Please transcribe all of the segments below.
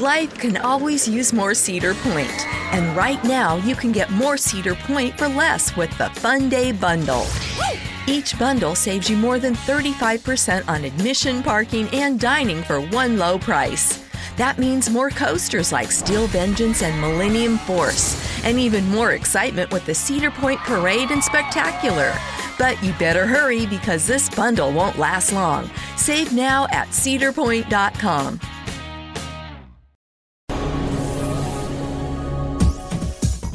Life can always use more Cedar Point, and right now you can get more Cedar Point for less with the Fun Day Bundle. Each bundle saves you more than 35% on admission, parking, and dining for one low price. That means more coasters like Steel Vengeance and Millennium Force, and even more excitement with the Cedar Point Parade and Spectacular. But you better hurry because this bundle won't last long. Save now at cedarpoint.com.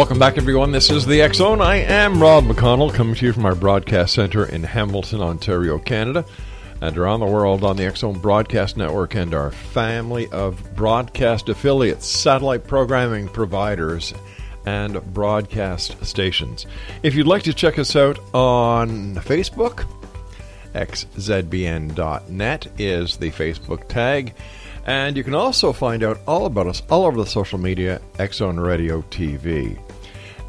Welcome back, everyone. This is the Zone. I am Rob McConnell, coming to you from our broadcast center in Hamilton, Ontario, Canada, and around the world on the Zone Broadcast Network and our family of broadcast affiliates, satellite programming providers, and broadcast stations. If you'd like to check us out on Facebook, xzbn.net is the Facebook tag. And you can also find out all about us all over the social media, X Zone Radio TV.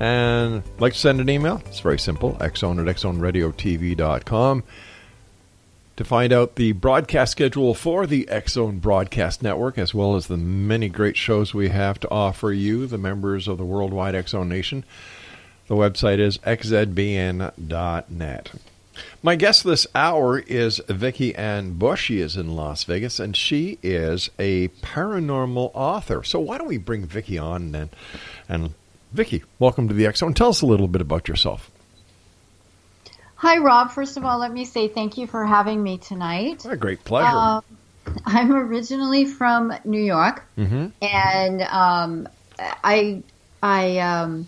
And like to send an email? It's very simple, xzone at xzoneradiotv.com. To find out the broadcast schedule for the X Zone Broadcast Network, as well as the many great shows we have to offer you, the members of the worldwide X Zone Nation, the website is xzbn.net. My guest this hour is Vicki Ann Bush. She is in Las Vegas, and she is a paranormal author. So why don't we bring Vicki on then? And Vicki, welcome to the X Zone. Tell us a little bit about yourself. Hi, Rob. First of all, let me say thank you for having me tonight. A great pleasure. Um, I'm originally from New York, mm-hmm. and um, I I um,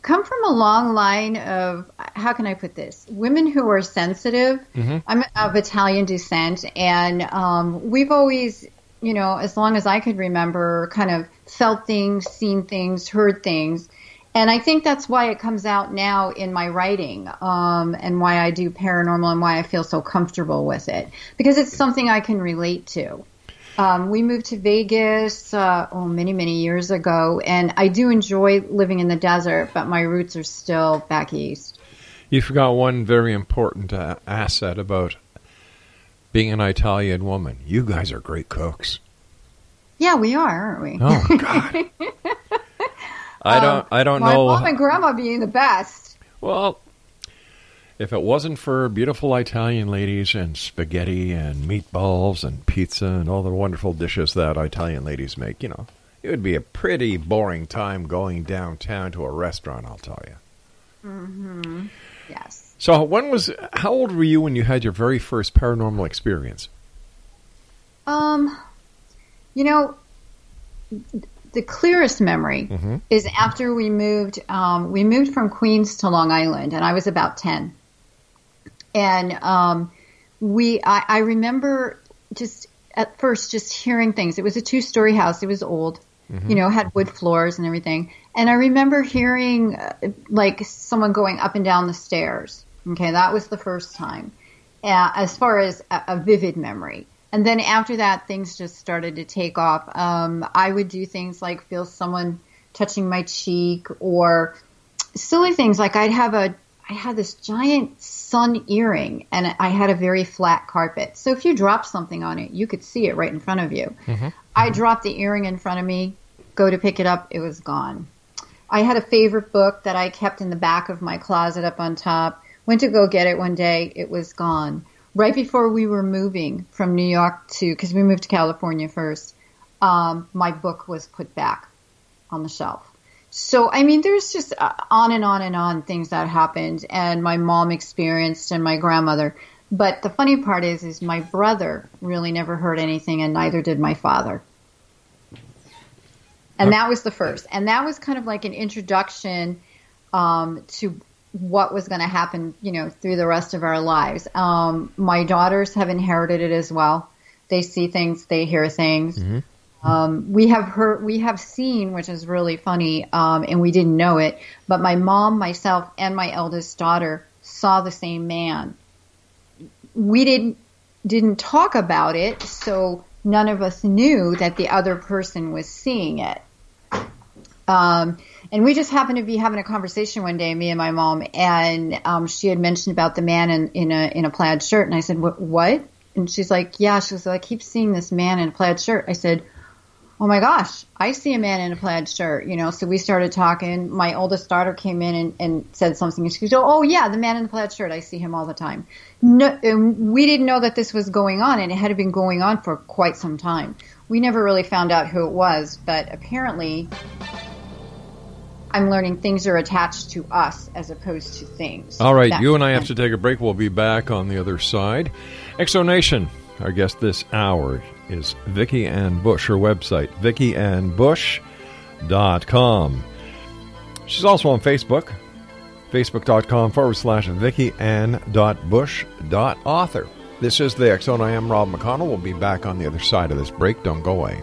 come from a long line of how can I put this? Women who are sensitive. Mm-hmm. I'm of Italian descent, and um, we've always, you know, as long as I could remember, kind of felt things, seen things, heard things. And I think that's why it comes out now in my writing, um, and why I do paranormal and why I feel so comfortable with it because it's something I can relate to. Um, we moved to Vegas uh, oh many many years ago, and I do enjoy living in the desert, but my roots are still back east. You forgot one very important uh, asset about being an Italian woman. You guys are great cooks. Yeah, we are, aren't we? Oh God. I don't. I don't Um, my know. mom and grandma being the best. Well, if it wasn't for beautiful Italian ladies and spaghetti and meatballs and pizza and all the wonderful dishes that Italian ladies make, you know, it would be a pretty boring time going downtown to a restaurant, I'll tell you. Mm-hmm. Yes. So, when was how old were you when you had your very first paranormal experience? Um, you know, the clearest memory Mm-hmm. is after we moved. Um, we moved from Queens to Long Island, and I was about ten. And um, we, I, I remember just at first just hearing things. It was a two-story house. It was old, mm-hmm. you know, had wood floors and everything. And I remember hearing uh, like someone going up and down the stairs. Okay, that was the first time, uh, as far as a, a, vivid memory. And then after that, things just started to take off. Um, I would do things like feel someone touching my cheek or silly things like I'd have a I had this giant sun earring and I had a very flat carpet. So if you dropped something on it, you could see it right in front of you. Mm-hmm. I dropped the earring in front of me, go to pick it up, it was gone. I had a favorite book that I kept in the back of my closet up on top. Went to go get it one day, it was gone. Right before we were moving from New York to, because we moved to California first, um, my book was put back on the shelf. So, I mean, there's just uh, on and on and on things that happened, and my mom experienced, and my grandmother. But the funny part is, is my brother really never heard anything, and neither did my father. And that was the first, and that was kind of like an introduction um, to what was going to happen, you know, through the rest of our lives. Um, my daughters have inherited it as well. They see things, they hear things. Mm-hmm. Um, we have heard, we have seen, which is really funny, um, and we didn't know it, but my mom, myself, and my eldest daughter saw the same man. We didn't didn't talk about it, so none of us knew that the other person was seeing it. Um, and we just happened to be having a conversation one day, me and my mom, and um, she had mentioned about the man in, in a in a plaid shirt, and I said, "What?" And she's like, "Yeah." She was like, "I keep seeing this man in a plaid shirt." I said, oh my gosh, I see a man in a plaid shirt, you know. So we started talking. My oldest daughter came in and, and said something. And she goes, oh yeah, the man in the plaid shirt. I see him all the time. No, we didn't know that this was going on, and it had been going on for quite some time. We never really found out who it was, but apparently, I'm learning things are attached to us as opposed to things. All right, you and I have to take a break. We'll be back on the other side. Exonation, our guest this hour is Vicki Ann Bush. Her website, vickiannbush.com. She's also on Facebook, facebook.com forward slash vickiann.bush.author. This is the X I am Rob McConnell. We'll be back on the other side of this break. Don't go away.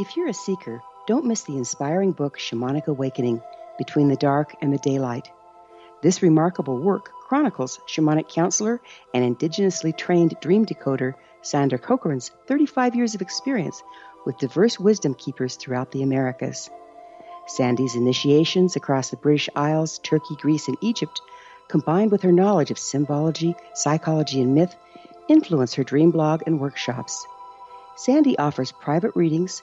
If you're a seeker, don't miss the inspiring book Shamanic Awakening Between the Dark and the Daylight. This remarkable work chronicles shamanic counselor and indigenously trained dream decoder Sandra Cochran's 35 years of experience with diverse wisdom keepers throughout the Americas. Sandy's initiations across the British Isles, Turkey, Greece, and Egypt, combined with her knowledge of symbology, psychology, and myth, influence her dream blog and workshops. Sandy offers private readings,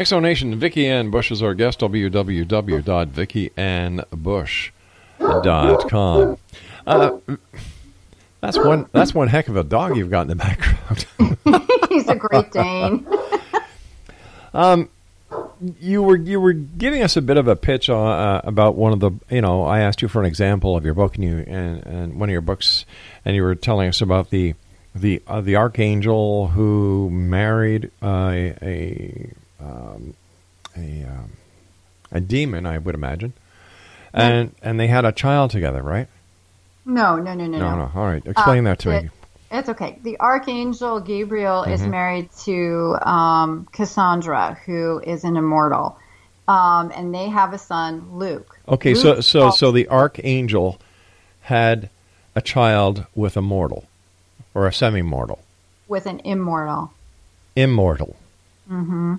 Exonation, Vicki Ann Bush is our guest, www.vickiannbush.com. Uh, that's one. That's one heck of a dog you've got in the background. He's a Great Dane. um, you were you were giving us a bit of a pitch on, uh, about one of the you know I asked you for an example of your book and you and, and one of your books and you were telling us about the the uh, the archangel who married uh, a um, a um, a demon I would imagine and and they had a child together right no no no no no no all right explain that to it, me it's okay. The archangel Gabriel is Mhm. married to um, Cassandra, who is an immortal, um, and they have a son, Luke. Okay, so Luke so falls- so the archangel had a child with a mortal or a semi-mortal, with an immortal. immortal. hmm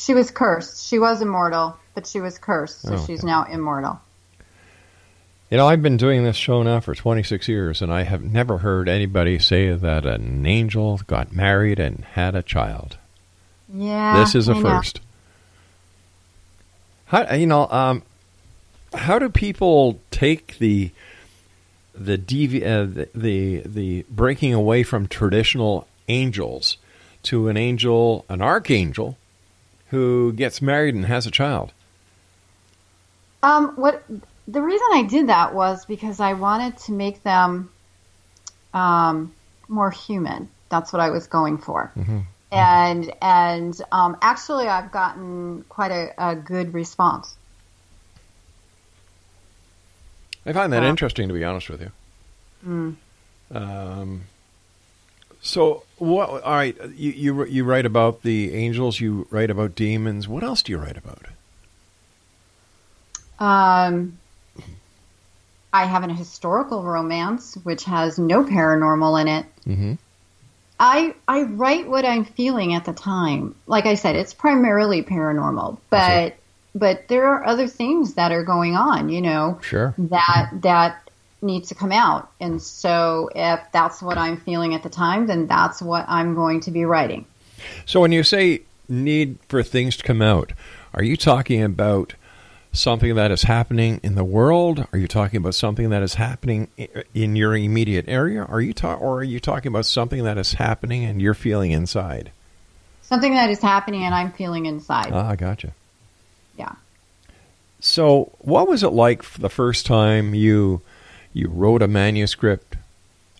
She was cursed. She was immortal, but she was cursed, so Oh, she's okay. now immortal. You know, I've been doing this show now for 26 years, and I have never heard anybody say that an angel got married and had a child. Yeah, this is a I know. first. How you know? Um, how do people take the the devi- uh, the, the the breaking away from traditional angels to an angel, an archangel, who gets married and has a child? Um, what the reason I did that was because I wanted to make them um, more human. That's what I was going for. And and um, actually, I've gotten quite a, a good response. I find that Yeah. interesting, to be honest with you. Mm. Um, so, what? All right, you, you you write about the angels. You write about demons. What else do you write about? Um, I have an historical romance which has no paranormal in it. Mm-hmm. I I write what I'm feeling at the time. Like I said, it's primarily paranormal, but but there are other things that are going on, you know, Sure. that that needs to come out. And so if that's what I'm feeling at the time, then that's what I'm going to be writing. So, when you say need for things to come out, are you talking about something that is happening in the world? Are you talking about something that is happening in your immediate area? Are you ta- or are you talking about something that is happening and you're feeling inside? Something that is happening and I'm feeling inside. Ah, I gotcha. yeah. So, what was it like for the first time you you wrote a manuscript?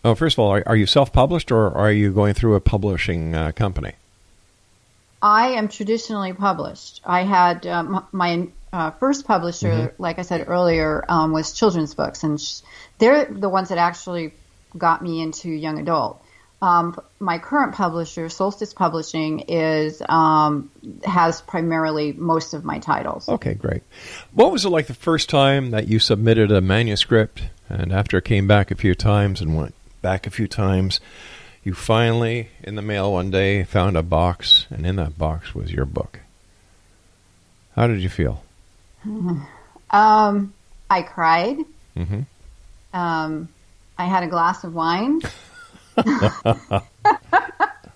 Oh, first of all, are, are you self-published or are you going through a publishing uh, company? I am traditionally published. I had um, my uh, first publisher, Mhm. like I said earlier, um, was children's books, and sh- they're the ones that actually got me into young adult. Um, my current publisher, Solstice Publishing, is um, has primarily most of my titles. Okay, great. What was it like the first time that you submitted a manuscript, and after it came back a few times and went back a few times, you finally, in the mail one day, found a box, and in that box was your book. How did you feel? Um, I cried. Mm-hmm. Um, I had a glass of wine.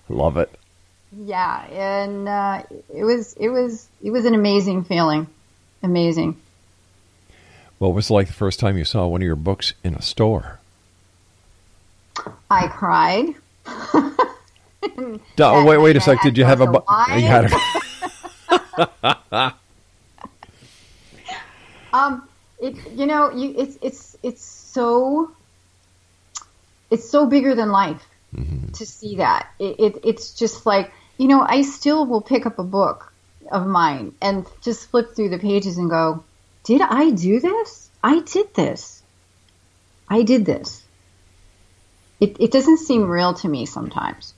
Love it. Yeah, and uh, it was it was it was an amazing feeling, amazing. What was it like the first time you saw one of your books in a store? I cried. Oh, wait, wait a sec. Did you have a? Bu- you had a Um, it you know you it's it's it's so it's so bigger than life mm-hmm. to see that. It, it it's just like you know I still will pick up a book of mine and just flip through the pages and go, did I do this? I did this. I did this. It it doesn't seem real to me sometimes.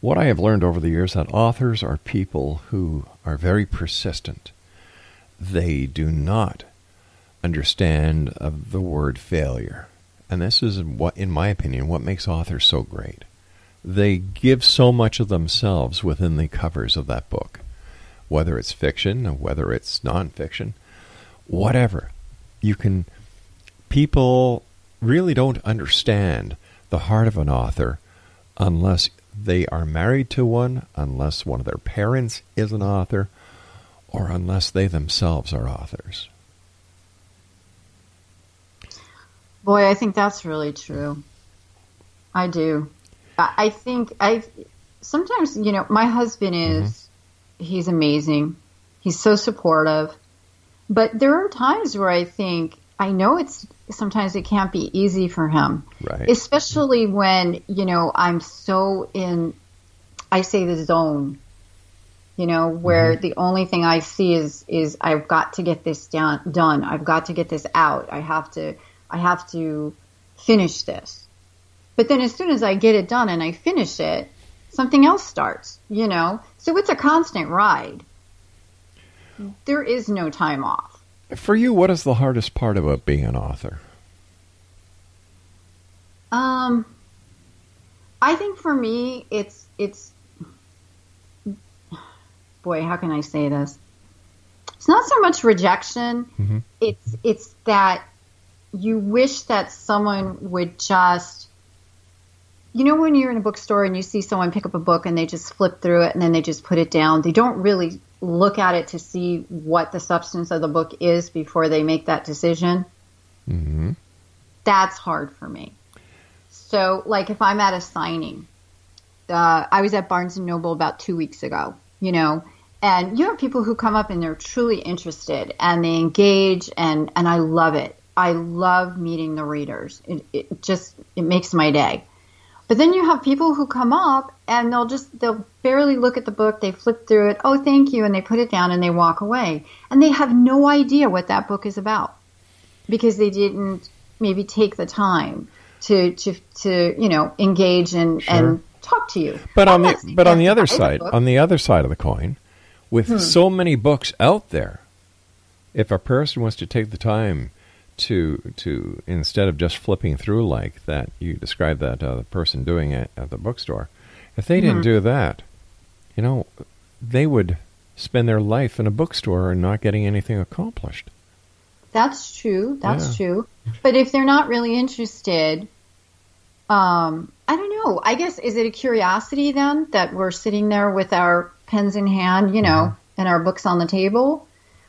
What I have learned over the years that authors are people who are very persistent. They do not understand of the word failure. And this is what in my opinion what makes authors so great. They give so much of themselves within the covers of that book. Whether it's fiction, or whether it's nonfiction, whatever. You can people really don't understand the heart of an author unless they are married to one, unless one of their parents is an author, or unless they themselves are authors. Boy, I think that's really true. I do. I think I sometimes, you know, my husband is mm-hmm. he's amazing. He's so supportive. But there are times where I think I know it's sometimes it can't be easy for him. Right. Especially when, you know, I'm so in I say the zone. You know, where mm-hmm. the only thing I see is is I've got to get this down, done. I've got to get this out. I have to I have to finish this. But then as soon as I get it done and I finish it, something else starts, you know? So it's a constant ride. There is no time off. For you, what is the hardest part about being an author? Um I think for me it's it's boy, how can I say this? It's not so much rejection. It's it's that you wish that someone would just you know when you're in a bookstore and you see someone pick up a book and they just flip through it and then they just put it down they don't really look at it to see what the substance of the book is before they make that decision. Mm-hmm. that's hard for me. So like if i'm at a signing uh, i was at barnes and noble about two weeks ago you know and you have people who come up and they're truly interested and they engage and and i love it i love meeting the readers. It, it just it makes my day. But then you have people who come up and they'll just they'll barely look at the book. They flip through it. Oh thank you. And they put it down and they walk away. And they have no idea what that book is about because they didn't maybe take the time to to to you know engage and and talk to you. But on the but on the other buy the side, on the other side of the coin, with Hmm. so many books out there, if a person wants to take the time to to instead of just flipping through like that, you described that uh, the person doing it at the bookstore, if they didn't Mhm. do that, you know, they would spend their life in a bookstore and not getting anything accomplished. That's true. That's Yeah. true. But if they're not really interested, um, I don't know. I guess is it a curiosity then that we're sitting there with our pens in hand, you know, and our books on the table?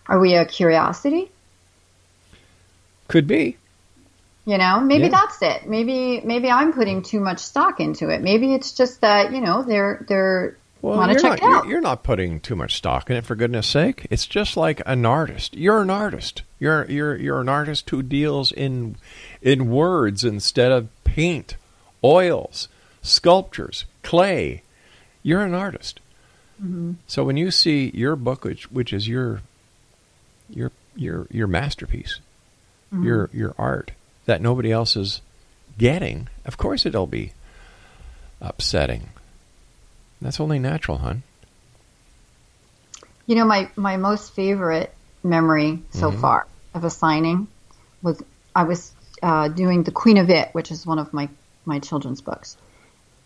Are we a curiosity? Could be. You know, maybe Yeah. that's it. Maybe maybe I'm putting too much stock into it. Maybe it's just that you know they're they're Well, want to check not, it out. You're, you're not putting too much stock in it, for goodness sake. It's just like an artist. You're an artist. You're you're you're an artist who deals in in words instead of paint, oils, sculptures, clay. You're an artist. Mhm. So when you see your book, which which is your your your your masterpiece, Mhm. your your art that nobody else is getting, of course it'll be upsetting. That's only natural, hon. You know, my, my most favorite memory so Mhm. far of a signing was I was uh, doing The Queen of It, which is one of my, my children's books.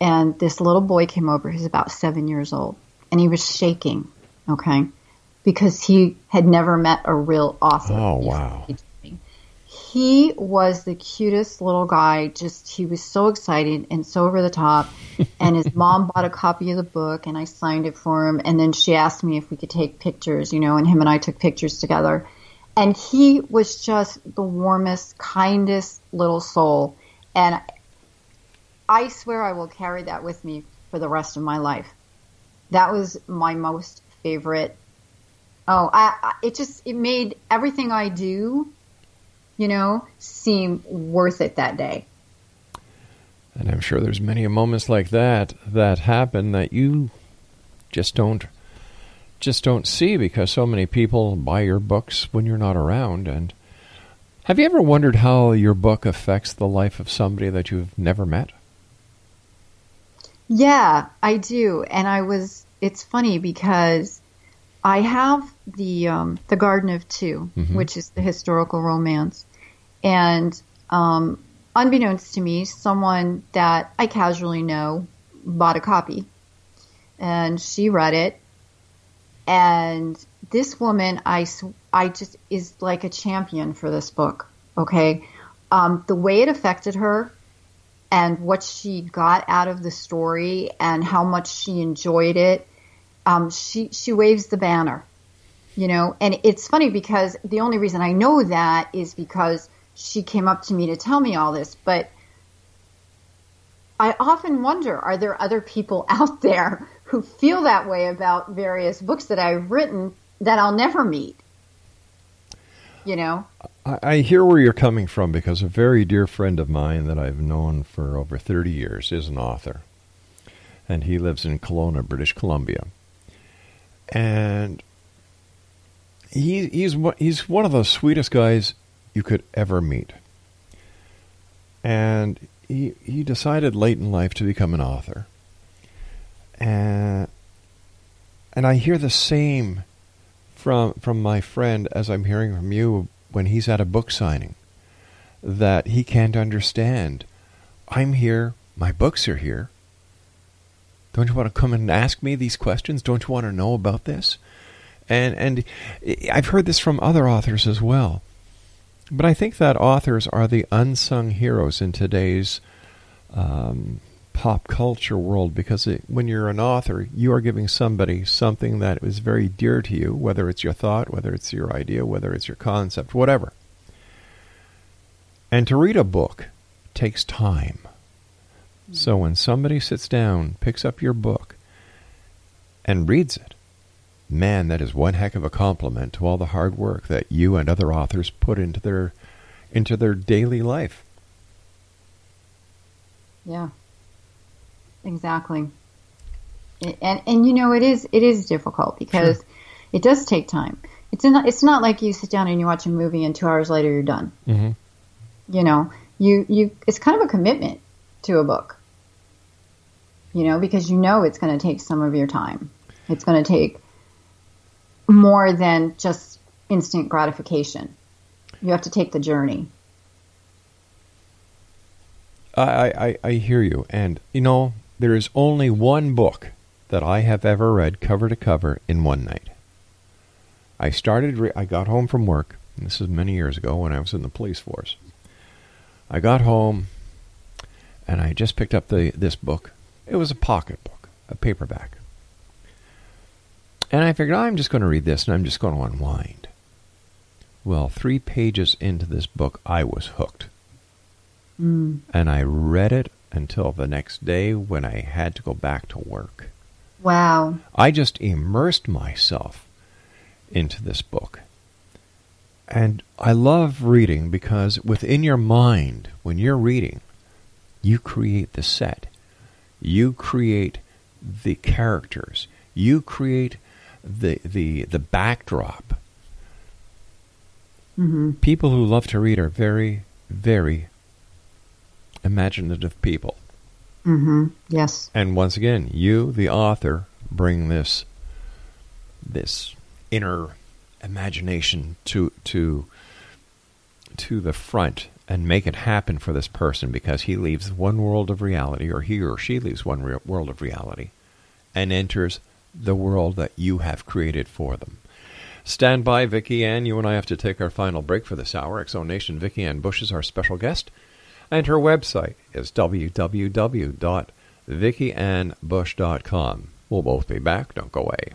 And this little boy came over, he's about seven years old, and he was shaking, okay, because he had never met a real author. Oh, wow. He was the cutest little guy. Just he was so excited and so over the top. and his mom bought a copy of the book, and I signed it for him. And then she asked me if we could take pictures, you know, and him and I took pictures together. And he was just the warmest, kindest little soul. And I swear I will carry that with me for the rest of my life. That was my most favorite. Oh, I, I it just it made everything I do, you know, seem worth it that day. And I'm sure there's many moments like that that happen that you just don't just don't see because so many people buy your books when you're not around and have you ever wondered how your book affects the life of somebody that you've never met? Yeah, I do. And I was it's funny because I have the um, the Garden of 2 Mhm. which is the historical romance. And um, unbeknownst to me, someone that I casually know bought a copy. And she read it. And this woman, I I just is like a champion for this book. Okay. Um, the way it affected her and what she got out of the story and how much she enjoyed it. Um, she she waves the banner, you know, and it's funny because the only reason I know that is because she came up to me to tell me all this. But I often wonder: Are there other people out there who feel that way about various books that I've written that I'll never meet? You know, I, I hear where you're coming from because a very dear friend of mine that I've known for over 30 years is an author. And he lives in Kelowna, British Columbia. And he, he's, he's one of the sweetest guys you could ever meet. And he, he decided late in life to become an author. And, and I hear the same from from my friend as I'm hearing from you when he's at a book signing that he can't understand. I'm here, my books are here. Don't you want to come and ask me these questions? Don't you want to know about this? And and I've heard this from other authors as well. But I think that authors are the unsung heroes in today's um, pop culture world because it, when you're an author, you are giving somebody something that is very dear to you, whether it's your thought, whether it's your idea, whether it's your concept, whatever. And to read a book takes time. So when somebody sits down, picks up your book, and reads it, man, that is one heck of a compliment to all the hard work that you and other authors put into their into their daily life. Yeah. Exactly. And and you know it is it is difficult because it does take time. It's not it's not like you sit down and you watch a movie and 2 hours later you're done. Mm-hmm. You know, you you it's kind of a commitment to a book. You know, because you know it's going to take some of your time. It's going to take more than just instant gratification. You have to take the journey. I, I, I hear you. And, you know, there is only one book that I have ever read cover to cover in one night. I started, re- I got home from work. This is many years ago when I was in the police force. I got home and I just picked up the this book. It was a pocket book, a paperback. And I figured I'm just going to read this and I'm just going to unwind. Well, three pages into this book, I was hooked. Mm. And I read it until the next day when I had to go back to work. Wow. I just immersed myself into this book. And I love reading because within your mind, when you're reading, you create the set. You create the characters. You create the the the backdrop. Mm-hmm. People who love to read are very, very imaginative people. Mm-hmm. Yes. And once again, you, the author, bring this this inner imagination to to to the front and make it happen for this person because he leaves one world of reality or he or she leaves one world of reality and enters the world that you have created for them. Stand by, Vicki Ann. You and I have to take our final break for this hour. Exo Nation Vicki Ann Bush is our special guest, and her website is www.vickiannbush.com. We'll both be back. Don't go away.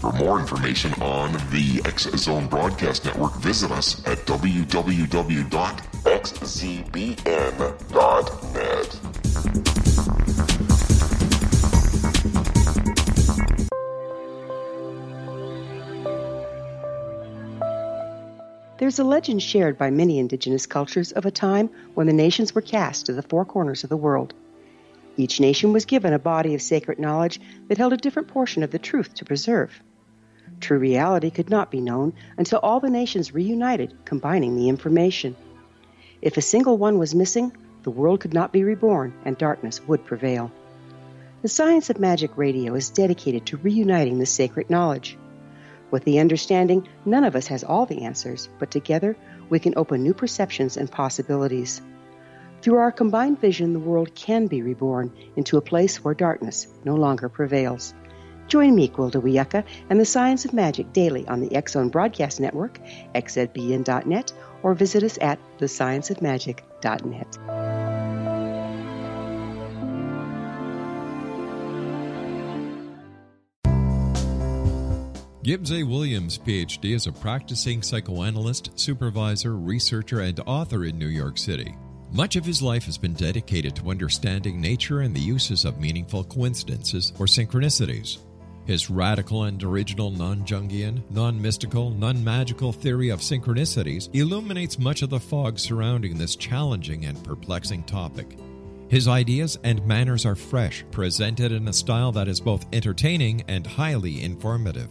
For more information on the X Zone Broadcast Network, visit us at www.xzbn.net. There's a legend shared by many indigenous cultures of a time when the nations were cast to the four corners of the world. Each nation was given a body of sacred knowledge that held a different portion of the truth to preserve. True reality could not be known until all the nations reunited, combining the information. If a single one was missing, the world could not be reborn and darkness would prevail. The Science of Magic Radio is dedicated to reuniting the sacred knowledge. With the understanding, none of us has all the answers, but together we can open new perceptions and possibilities. Through our combined vision, the world can be reborn into a place where darkness no longer prevails. Join me, Gwilda Wiyaka, and the Science of Magic daily on the X Zone Broadcast Network, xzbn.net, or visit us at thescienceofmagic.net. Gibbs A. Williams, PhD, is a practicing psychoanalyst, supervisor, researcher, and author in New York City. Much of his life has been dedicated to understanding nature and the uses of meaningful coincidences or synchronicities. His radical and original non Jungian, non mystical, non magical theory of synchronicities illuminates much of the fog surrounding this challenging and perplexing topic. His ideas and manners are fresh, presented in a style that is both entertaining and highly informative.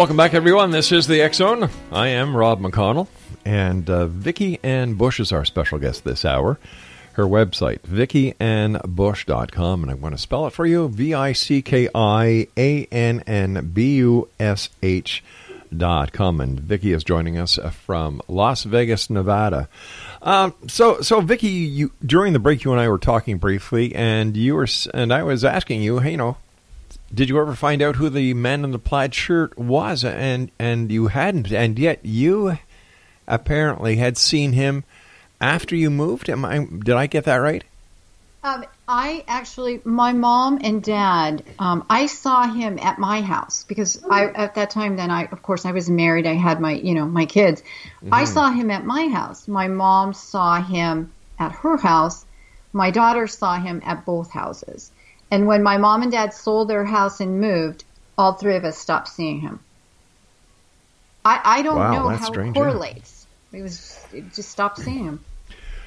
Welcome back, everyone. This is the Zone. I am Rob McConnell, and uh, Vicki Ann Bush is our special guest this hour. Her website, vickiannbush.com, and I want to spell it for you V I C K I A N N B U S H dot com. And Vicki is joining us from Las Vegas, Nevada. Um, so, so Vicki, you during the break, you and I were talking briefly, and you were, and I was asking you, hey, you know, did you ever find out who the man in the plaid shirt was? And and you hadn't, and yet you apparently had seen him after you moved. Am I? Did I get that right? Um, I actually, my mom and dad, um, I saw him at my house because I, at that time, then I, of course, I was married. I had my, you know, my kids. Mm-hmm. I saw him at my house. My mom saw him at her house. My daughter saw him at both houses. And when my mom and dad sold their house and moved, all three of us stopped seeing him. I, I don't wow, know how strange, it correlates. Yeah. It was it just stopped seeing him.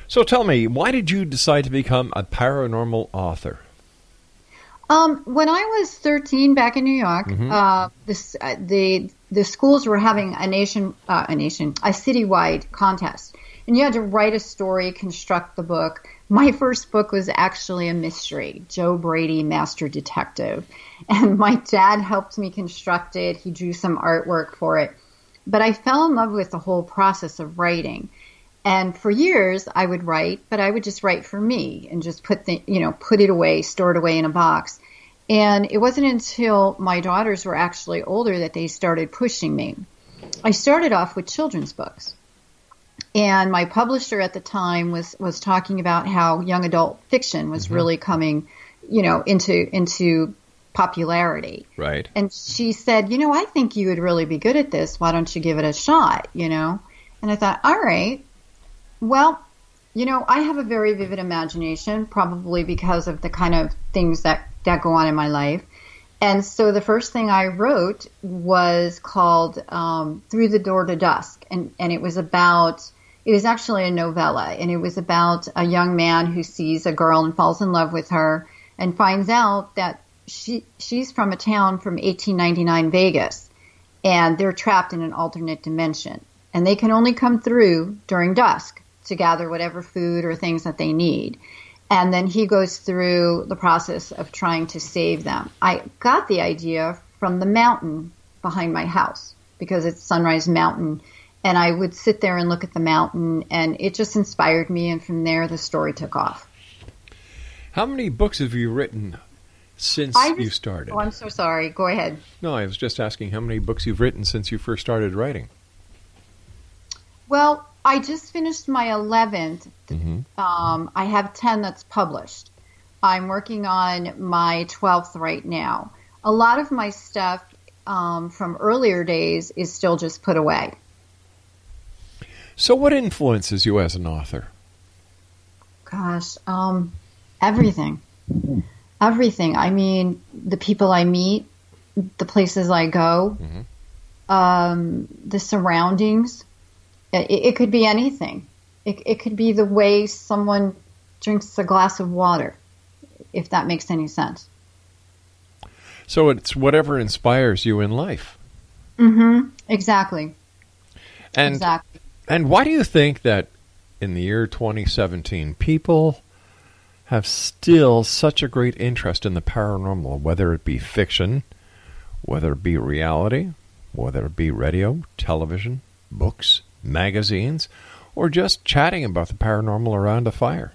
So tell me, why did you decide to become a paranormal author? Um, when I was 13 back in New York, mm-hmm. uh, this, uh, the the schools were having a nation uh, a nation a citywide contest, and you had to write a story, construct the book. My first book was actually a mystery, Joe Brady, Master Detective. And my dad helped me construct it. He drew some artwork for it. But I fell in love with the whole process of writing. And for years I would write, but I would just write for me and just put the, you know, put it away, store it away in a box. And it wasn't until my daughters were actually older that they started pushing me. I started off with children's books. And my publisher at the time was was talking about how young adult fiction was mm-hmm. really coming, you know, into into popularity. Right. And she said, "You know, I think you would really be good at this. Why don't you give it a shot, you know?" And I thought, "All right. Well, you know, I have a very vivid imagination, probably because of the kind of things that that go on in my life." And so the first thing I wrote was called um, Through the Door to Dusk. And, and it was about, it was actually a novella. And it was about a young man who sees a girl and falls in love with her and finds out that she, she's from a town from 1899 Vegas. And they're trapped in an alternate dimension. And they can only come through during dusk to gather whatever food or things that they need and then he goes through the process of trying to save them. I got the idea from the mountain behind my house because it's Sunrise Mountain. And I would sit there and look at the mountain, and it just inspired me. And from there, the story took off. How many books have you written since just, you started? Oh, I'm so sorry. Go ahead. No, I was just asking how many books you've written since you first started writing. Well, I just finished my 11th. Mm-hmm. Um, I have 10 that's published. I'm working on my 12th right now. A lot of my stuff um, from earlier days is still just put away. So, what influences you as an author? Gosh, um, everything. Everything. I mean, the people I meet, the places I go, mm-hmm. um, the surroundings it, it could be anything. It, it could be the way someone drinks a glass of water, if that makes any sense. So it's whatever inspires you in life. Mm-hmm. Exactly. And exactly. and why do you think that in the year 2017 people have still such a great interest in the paranormal, whether it be fiction, whether it be reality, whether it be radio, television, books, magazines, or just chatting about the paranormal around a fire?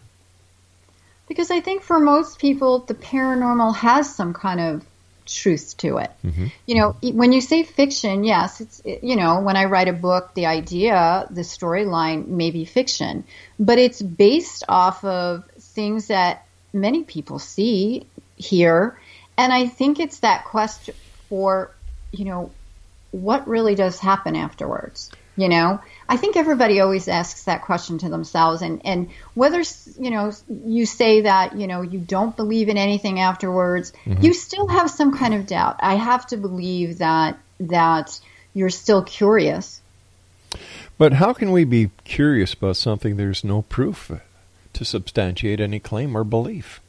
Because I think for most people, the paranormal has some kind of truth to it. Mm-hmm. You know, when you say fiction, yes, it's, it, you know, when I write a book, the idea, the storyline may be fiction, but it's based off of things that many people see, hear, and I think it's that question for, you know, what really does happen afterwards. You know, I think everybody always asks that question to themselves, and and whether you know you say that you know you don't believe in anything afterwards, mm-hmm. you still have some kind of doubt. I have to believe that that you're still curious. But how can we be curious about something there's no proof to substantiate any claim or belief?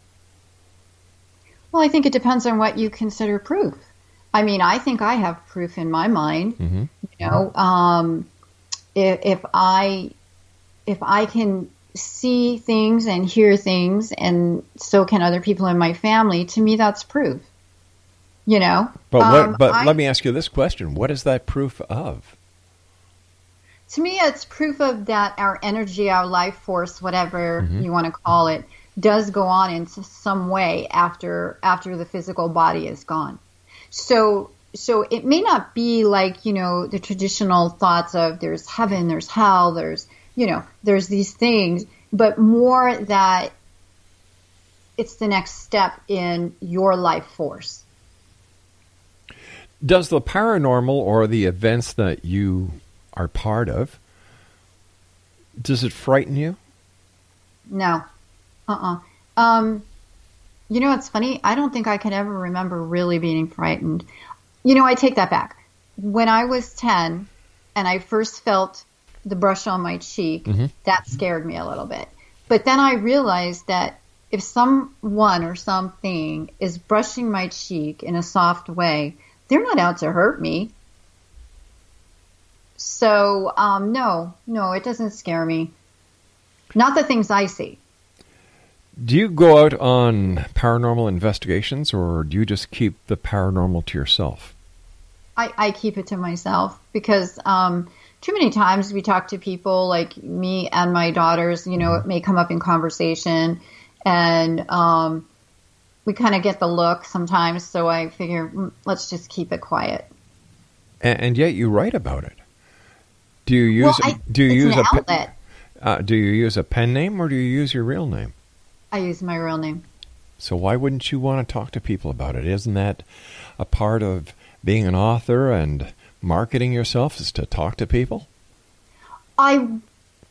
Well, I think it depends on what you consider proof. I mean, I think I have proof in my mind. Mm-hmm. You know, um, if, if I if I can see things and hear things, and so can other people in my family, to me that's proof. You know. But what, um, but I, let me ask you this question: What is that proof of? To me, it's proof of that our energy, our life force, whatever mm-hmm. you want to call it, does go on in some way after after the physical body is gone. So so it may not be like you know the traditional thoughts of there's heaven, there's hell, there's you know there's these things, but more that it's the next step in your life force. Does the paranormal or the events that you are part of does it frighten you? No. Uh-uh. Um, you know what's funny? I don't think I can ever remember really being frightened. You know, I take that back. When I was 10 and I first felt the brush on my cheek, mm-hmm. that scared me a little bit. But then I realized that if someone or something is brushing my cheek in a soft way, they're not out to hurt me. So, um, no, no, it doesn't scare me. Not the things I see. Do you go out on paranormal investigations or do you just keep the paranormal to yourself? I, I keep it to myself because um, too many times we talk to people like me and my daughters, you know, it may come up in conversation and um, we kind of get the look sometimes. So I figure, mm, let's just keep it quiet. And, and, yet you write about it. Do you use, well, I, do you use a, outlet. Uh, do you use a pen name or do you use your real name? I use my real name. So why wouldn't you want to talk to people about it? Isn't that a part of being an author and marketing yourself is to talk to people? I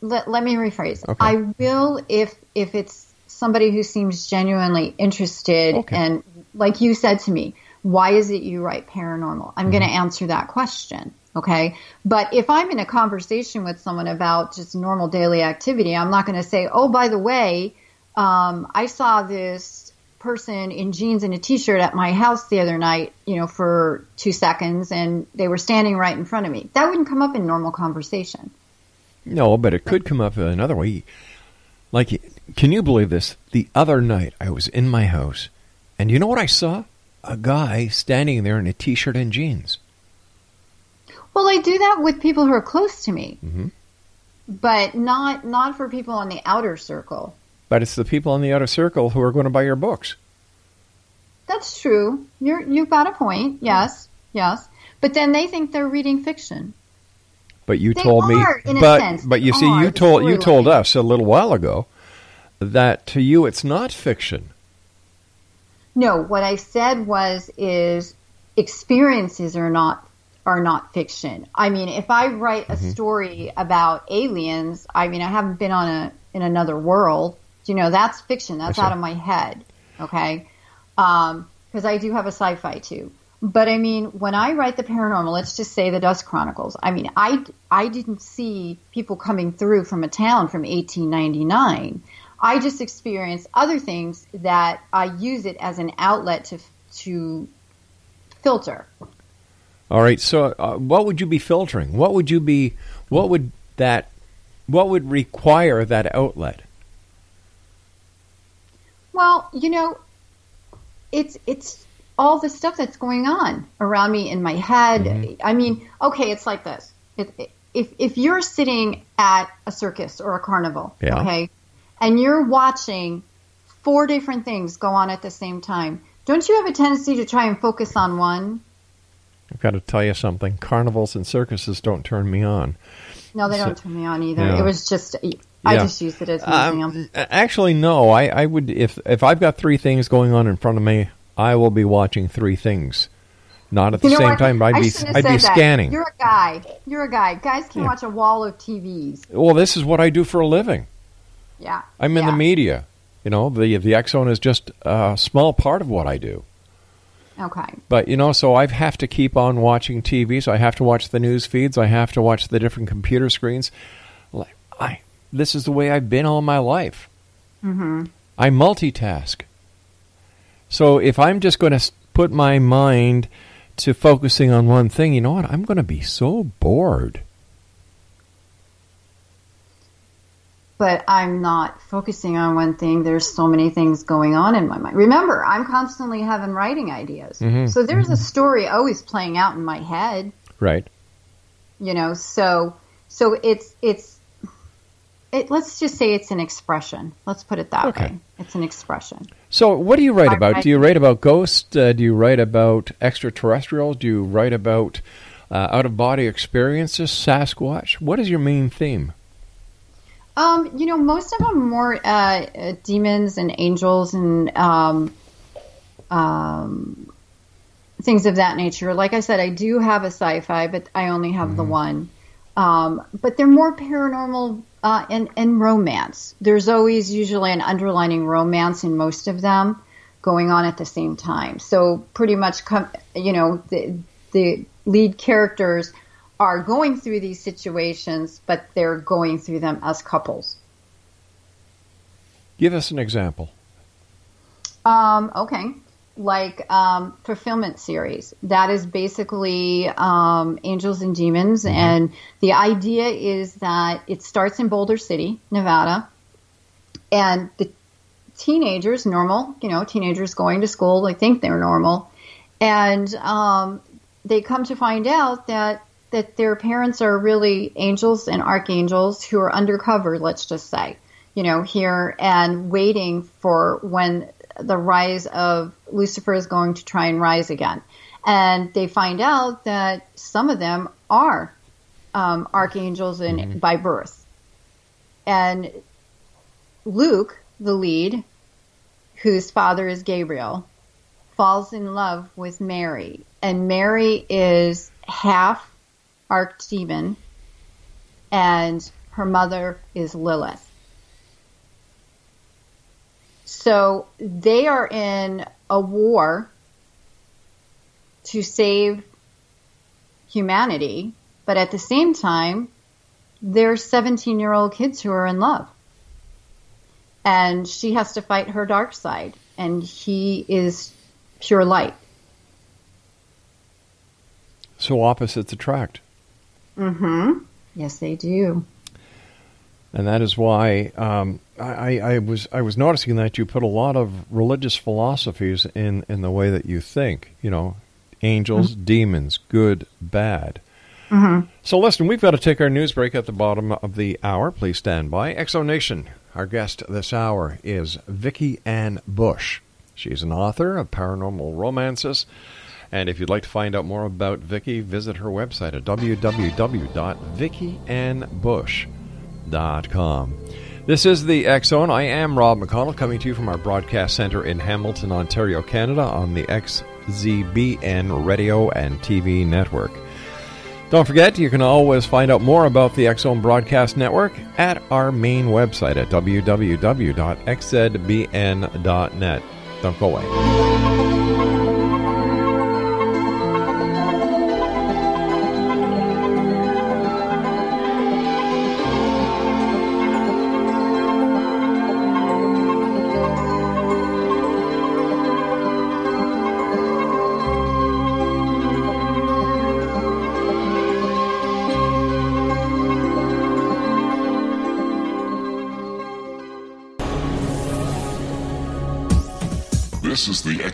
let, let me rephrase. Okay. I will if if it's somebody who seems genuinely interested okay. and like you said to me, why is it you write paranormal? I'm mm-hmm. going to answer that question. Okay. But if I'm in a conversation with someone about just normal daily activity, I'm not going to say, oh, by the way, um, I saw this person in jeans and a t-shirt at my house the other night, you know, for two seconds, and they were standing right in front of me. That wouldn't come up in normal conversation. No, but it could come up another way. Like, can you believe this? The other night, I was in my house, and you know what I saw? A guy standing there in a t-shirt and jeans. Well, I do that with people who are close to me, mm-hmm. but not not for people on the outer circle. But it's the people in the outer circle who are going to buy your books. That's true. You're you've got a point. Yes, yes. But then they think they're reading fiction. But you they told me, but but you see, you told you told us a little while ago that to you it's not fiction. No, what I said was is experiences are not are not fiction. I mean, if I write a mm-hmm. story about aliens, I mean, I haven't been on a in another world, you know, that's fiction. That's out of my head. Okay. Um, cause I do have a sci-fi too. But I mean, when I write the paranormal, let's just say the Dusk Chronicles. I mean, I, I didn't see people coming through from a town from 1899. I just experienced other things that I use it as an outlet to, to filter. All right. So, uh, what would you be filtering? What would you be? What would that? What would require that outlet? Well, you know, it's it's all the stuff that's going on around me in my head. Mm-hmm. I mean, okay, it's like this. If, if if you're sitting at a circus or a carnival, yeah. okay, and you're watching four different things go on at the same time, don't you have a tendency to try and focus on one? I've got to tell you something. Carnivals and circuses don't turn me on. No, they so, don't turn me on either. Yeah. It was just I yeah. just use it as an um, Actually, no. I, I would if if I've got three things going on in front of me, I will be watching three things Not at the You know same what? time. I'd I be I'd be that. scanning. You're a guy. You're a guy. Guys can Yeah. watch a wall of TVs. Well, this is what I do for a living. Yeah. I'm in yeah. the media. You know, the the Zone is just a small part of what I do. Okay. But you know, so I have to keep on watching TV. So I have to watch the news feeds. I have to watch the different computer screens. Like, I this is the way I've been all my life. Mm-hmm. I multitask. So if I'm just going to put my mind to focusing on one thing, you know what? I'm going to be so bored. But I'm not focusing on one thing. There's so many things going on in my mind. Remember, I'm constantly having writing ideas. Mhm. So there's a story always playing out in my head. Right. you know so so it's it's it, let's just say it's an expression let's put it that Okay. way it's an expression So, what do you write about? write- Do you write about ghosts? Uh, do you write about extraterrestrials? Do you write about uh, out of body experiences, Sasquatch? What is your main theme? um you know most of them more uh, uh demons and angels and um um things of that nature like i said i do have a sci-fi but i only have the one um but they're more paranormal uh, and, and romance. There's always usually an underlining romance in most of them going on at the same time. So pretty much, you know, the, the lead characters are going through these situations, but they're going through them as couples. Give us an example. Um, okay. Like um, fulfillment series. That is basically um, Angels and Demons. And the idea is that it starts in Boulder City, Nevada. And the teenagers, normal, you know, teenagers going to school, they think they're normal. And um, they come to find out that that their parents are really angels and archangels who are undercover, let's just say, you know, here and waiting for when the rise of Lucifer is going to try and rise again. And they find out that some of them are um, archangels in, by birth. And Luke, the lead, whose father is Gabriel, falls in love with Mary. And Mary is half archdemon, and her mother is Lilith. So they are in a war to save humanity, but at the same time, they're 17 year old kids who are in love. And she has to fight her dark side, and he is pure light. So opposites attract. Mm hmm. Yes, they do. and that is why um, I, I was I was noticing that you put a lot of religious philosophies in in the way that you think. You know, angels, demons, good, bad. Mm-hmm. So listen, we've got to take our news break at the bottom of the hour. Please stand by. X Zone Nation. Our guest this hour is Vicki Ann Bush. She's an author of paranormal romances. And if you'd like to find out more about Vicki, visit her website at www.vickiannbush.com. This is the Zone. I am Rob McConnell coming to you from our broadcast center in Hamilton, Ontario, Canada on the XZBN radio and TV network. Don't forget, you can always find out more about the Zone Broadcast Network at our main website at www.xzbn.net. Don't go away.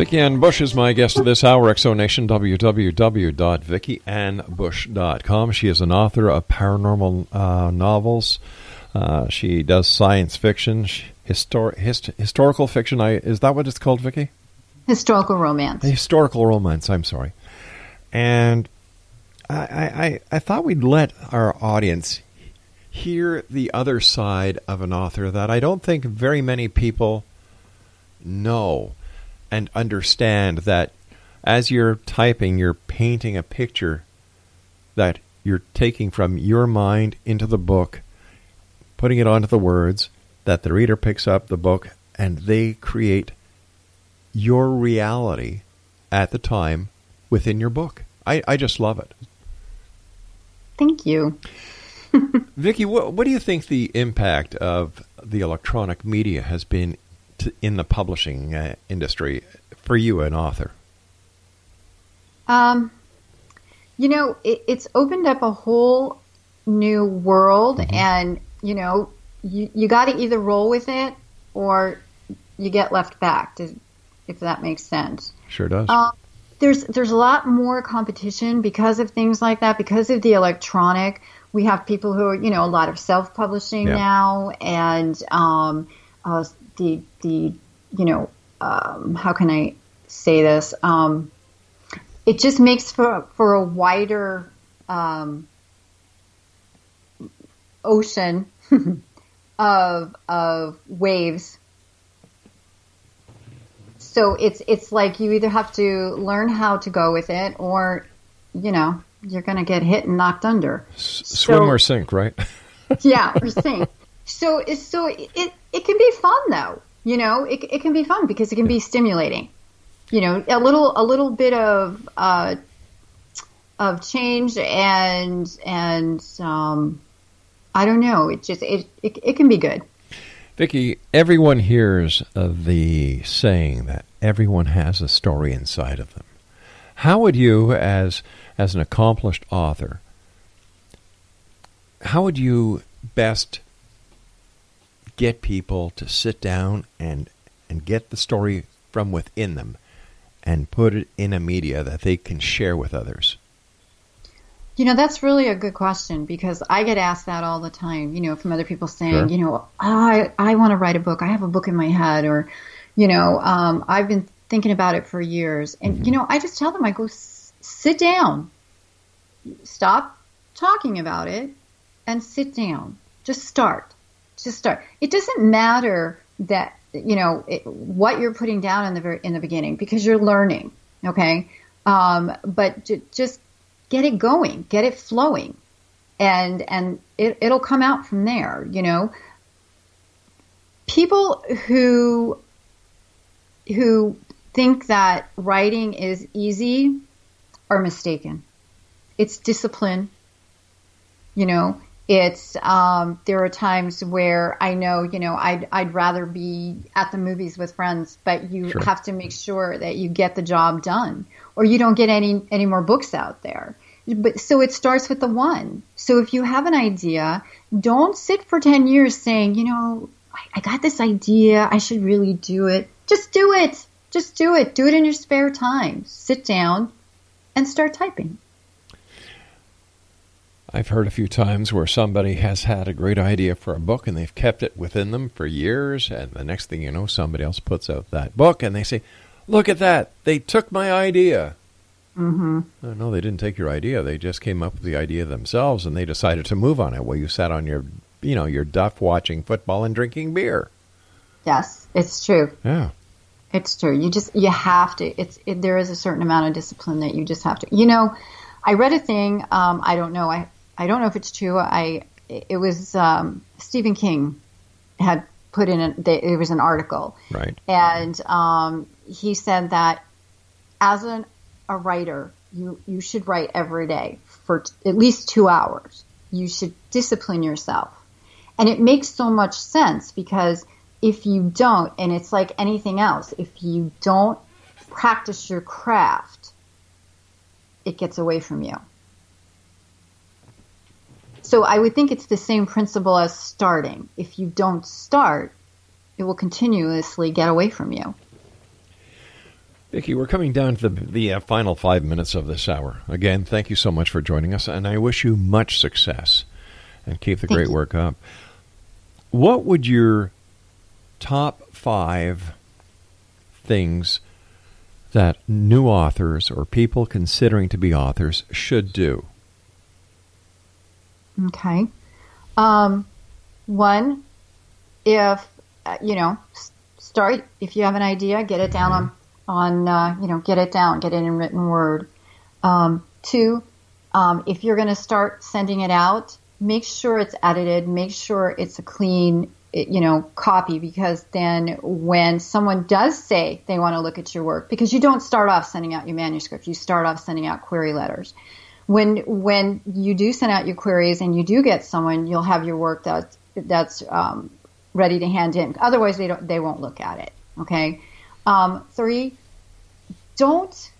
Vicki Ann Bush is my guest of this hour. X Zone Nation, www.vickiannbush.com. She is an author of paranormal uh, novels. Uh, she does science fiction, histor- hist- historical fiction. I, is that what it's called, Vicki? Historical romance. Historical romance, I'm sorry. And I, I, I thought we'd let our audience hear the other side of an author that I don't think very many people know and understand that as you're typing, you're painting a picture that you're taking from your mind into the book, putting it onto the words, that the reader picks up the book, and they create your reality at the time within your book. I, I just love it. Thank you. Vicki, what, what do you think the impact of the electronic media has been in the publishing uh, industry for you, an author? Um, you know, it, it's opened up a whole new world, mm-hmm. and you know, you, you got to either roll with it or you get left back, if that makes sense. Sure does. Um, there's there's a lot more competition because of things like that, because of the electronic. We have people who are, you know, a lot of self-publishing Yeah. now, and um, uh, the the you know, um, how can I say this? Um, it just makes for for a wider um, ocean of of waves. So it's it's like you either have to learn how to go with it, or you know you're going to get hit and knocked under. Swim So- or sink, right? yeah, or sink. So it's so it it can be fun though. You know, it it can be fun because it can be stimulating. You know, a little a little bit of uh, of change and and um, I don't know. It just it it, it can be good. Vicki, everyone hears of the saying that everyone has a story inside of them. How would you, as as an accomplished author, how would you best get people to sit down and and get the story from within them and put it in a media that they can share with others? You know, that's really a good question because I get asked that all the time, you know, from other people saying, Sure. you know, I, I want to write a book. I have a book in my head or, you know, um, I've been thinking about it for years. And, you know, I just tell them, I go, "S- sit down, stop talking about it and sit down. Just start. Just start. It doesn't matter that, you know, it, what you're putting down in the very, in the beginning because you're learning. Okay. Um, but j- just get it going, get it flowing, and and it, it'll come out from there. You know, people who who think that writing is easy are mistaken. It's discipline. You know, it's um, there are times where I know, you know, I'd I'd rather be at the movies with friends, but you Sure. have to make sure that you get the job done, or you don't get any any more books out there. But so it starts with the one. So if you have an idea, don't sit for ten years saying, you know, I, I got this idea, I should really do it. Just do it. Just do it. Do it in your spare time. Sit down and start typing. I've heard a few times where somebody has had a great idea for a book and they've kept it within them for years, and the next thing you know, somebody else puts out that book and they say, Look at that! They took my idea. Mm-hmm. No, no, they didn't take your idea. They just came up with the idea themselves and they decided to move on it. while you sat on your, you know, your duff watching football and drinking beer. Yes, it's true. Yeah. It's true. You just you have to. It's it, there is a certain amount of discipline that you just have to. You know, I read a thing. Um, I don't know. I I don't know if it's true. I it was um, Stephen King had put in a, it was an article, Right. and um, he said that as an, a writer, you you should write every day for t- at least two hours. You should discipline yourself, and it makes so much sense because if you don't, and it's like anything else, if you don't practice your craft, it gets away from you. So I would think it's the same principle as starting. If you don't start, it will continuously get away from you. Vicki, we're coming down to the, the uh, final five minutes of this hour. Again, thank you so much for joining us, and I wish you much success and keep the Thank great you. work up. What would your top five things that new authors or people considering to be authors should do? Okay. Um, one, if uh, you know, start if you have an idea, get it down on on uh, you know, get it down, get it in written word. Um, two, um, if you're going to start sending it out, make sure it's edited, make sure it's a clean you know copy because then when someone does say they want to look at your work because you don't start off sending out your manuscript you start off sending out query letters when when you do send out your queries and you do get someone, you'll have your work that that's um, ready to hand in. Otherwise, they don't they won't look at it. Okay. Um, three, don't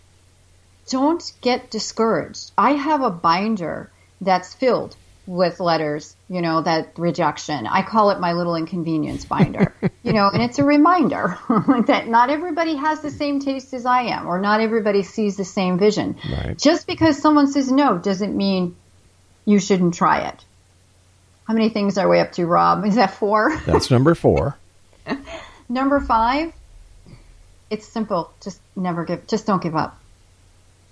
don't get discouraged. I have a binder that's filled with letters, you know, that rejection. I call it my little inconvenience binder, you know, and it's a reminder that not everybody has the same taste as I am, or not everybody sees the same vision. Right. Just because someone says no doesn't mean you shouldn't try it. How many things are we up to, Rob? Is that four? That's number four. Number five, it's simple. Just never give, just don't give up.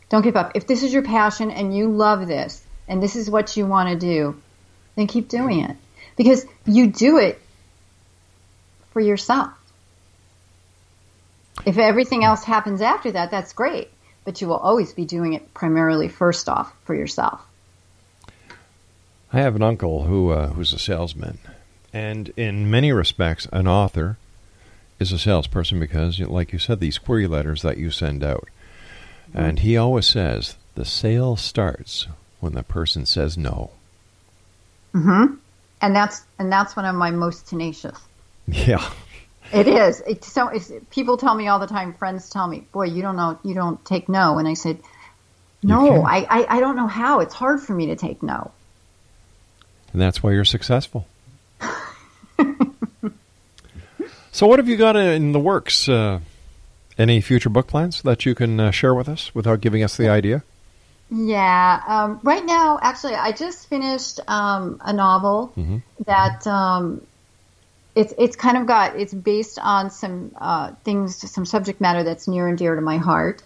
Don't give up. If this is your passion and you love this and this is what you want to do, then keep doing it. Because you do it for yourself. If everything else happens after that, that's great, but you will always be doing it primarily first off for yourself. I have an uncle who uh, who's a salesman, and in many respects, an author is a salesperson because, like you said, these query letters that you send out, and he always says the sale starts when the person says no. Mm-hmm. And that's and that's when I'm my most tenacious. Yeah. It is. It's so it's, people tell me all the time. Friends tell me, "Boy, you don't know, you don't take no." And I said, "No, I, I, I don't know how. It's hard for me to take no." And that's why you're successful. so, what have you got in the works? Uh, any future book plans that you can uh, share with us without giving us the idea? Yeah. Um, right now, actually, I just finished um, a novel Mm-hmm. that um, it's it's kind of got it's based on some uh, things, some subject matter that's near and dear to my heart.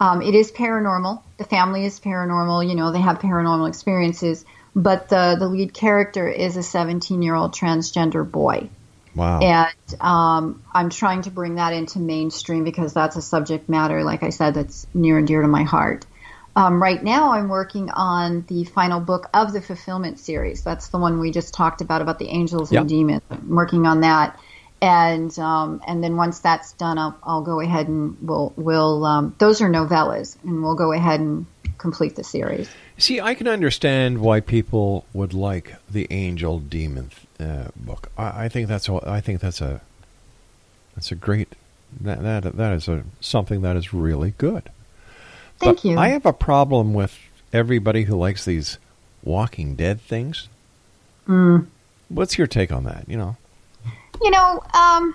Um, it is paranormal. The family is paranormal. You know, they have paranormal experiences, but the the lead character is a 17 year old transgender boy. Wow. And um, I'm trying to bring that into mainstream because that's a subject matter, like I said, that's near and dear to my heart. Um, right now, I'm working on the final book of the Fulfillment series. That's the one we just talked about about the angels Yep. and demons. I'm working on that, and um, and then once that's done, I'll, I'll go ahead and we'll we'll um, those are novellas, and we'll go ahead and complete the series. See, I can understand why people would like the angel demon uh, book. I, I think that's a, I think that's a that's a great that that that is a something that is really good. Thank But you. I have a problem with everybody who likes these Walking Dead things. Mm. What's your take on that? You know, You know, um,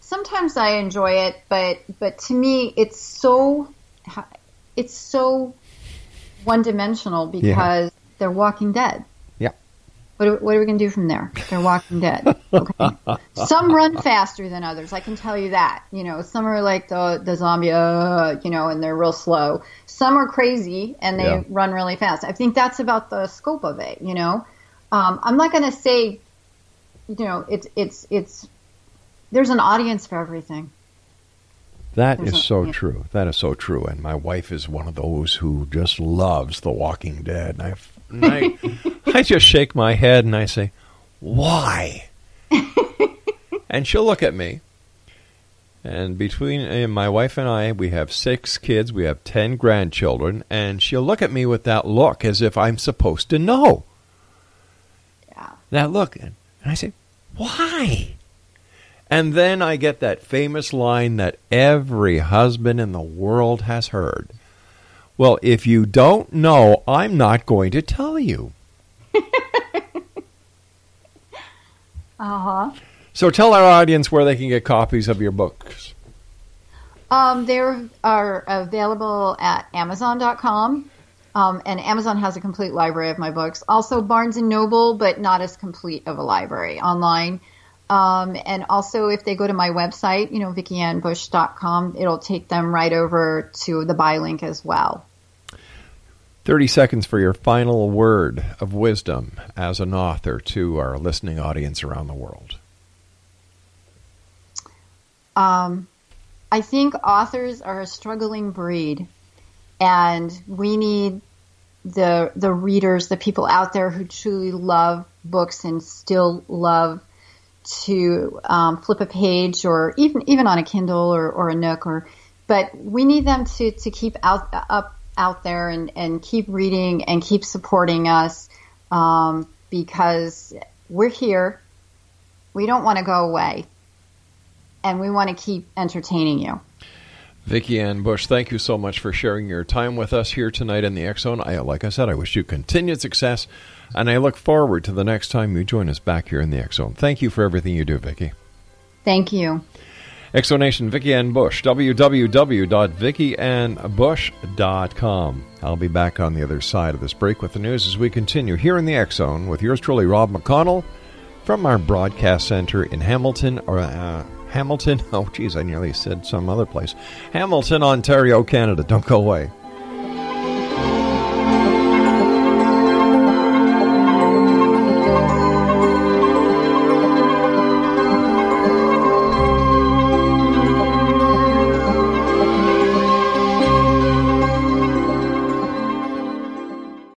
sometimes I enjoy it, but but to me, it's so it's so one dimensional because they're Walking Dead. What are, what are we going to do from there? They're Walking Dead. Okay. some run faster than others. I can tell you that. You know, some are like the the zombie, uh, you know, and they're real slow. Some are crazy and they Yeah. run really fast. I think that's about the scope of it. You know, um, I'm not going to say, you know, it's it's it's there's an audience for everything. that There's is so true. That is so true. And my wife is one of those who just loves The Walking Dead. And I, and I, I just shake my head and I say, "Why?" and she'll look at me. And between uh, my wife and I, we have six kids, we have ten grandchildren, and she'll look at me with that look as if I'm supposed to know. Yeah. That look, and I say, "Why?" And then I get that famous line that every husband in the world has heard. Well, if you don't know, I'm not going to tell you. Uh huh. So tell our audience where they can get copies of your books. Um, they are available at Amazon.com. Um, and Amazon has a complete library of my books. Also Barnes and Noble, but not as complete of a library online. Um, and also if they go to my website, you know, VickiAnnBush.com, it'll take them right over to the buy link as well. 30 seconds for your final word of wisdom as an author to our listening audience around the world. Um, I think authors are a struggling breed, and we need the the readers, the people out there who truly love books and still love to um, flip a page or even even on a Kindle or, or a Nook or but we need them to, to keep out up out there and, and keep reading and keep supporting us um, because we're here. We don't want to go away and we want to keep entertaining you. Vicki Ann Bush, thank you so much for sharing your time with us here tonight in the X Zone. I, like I said, I wish you continued success, and I look forward to the next time you join us back here in the X Zone. Thank you for everything you do, Vicki. Thank you. X Zone Nation Vicki Ann Bush, www.vickiannbush.com. I'll be back on the other side of this break with the news as we continue here in the Zone with yours truly, Rob McConnell, from our broadcast center in Hamilton, or uh, Hamilton. Oh, geez, I nearly said some other place. Hamilton, Ontario, Canada. Don't go away.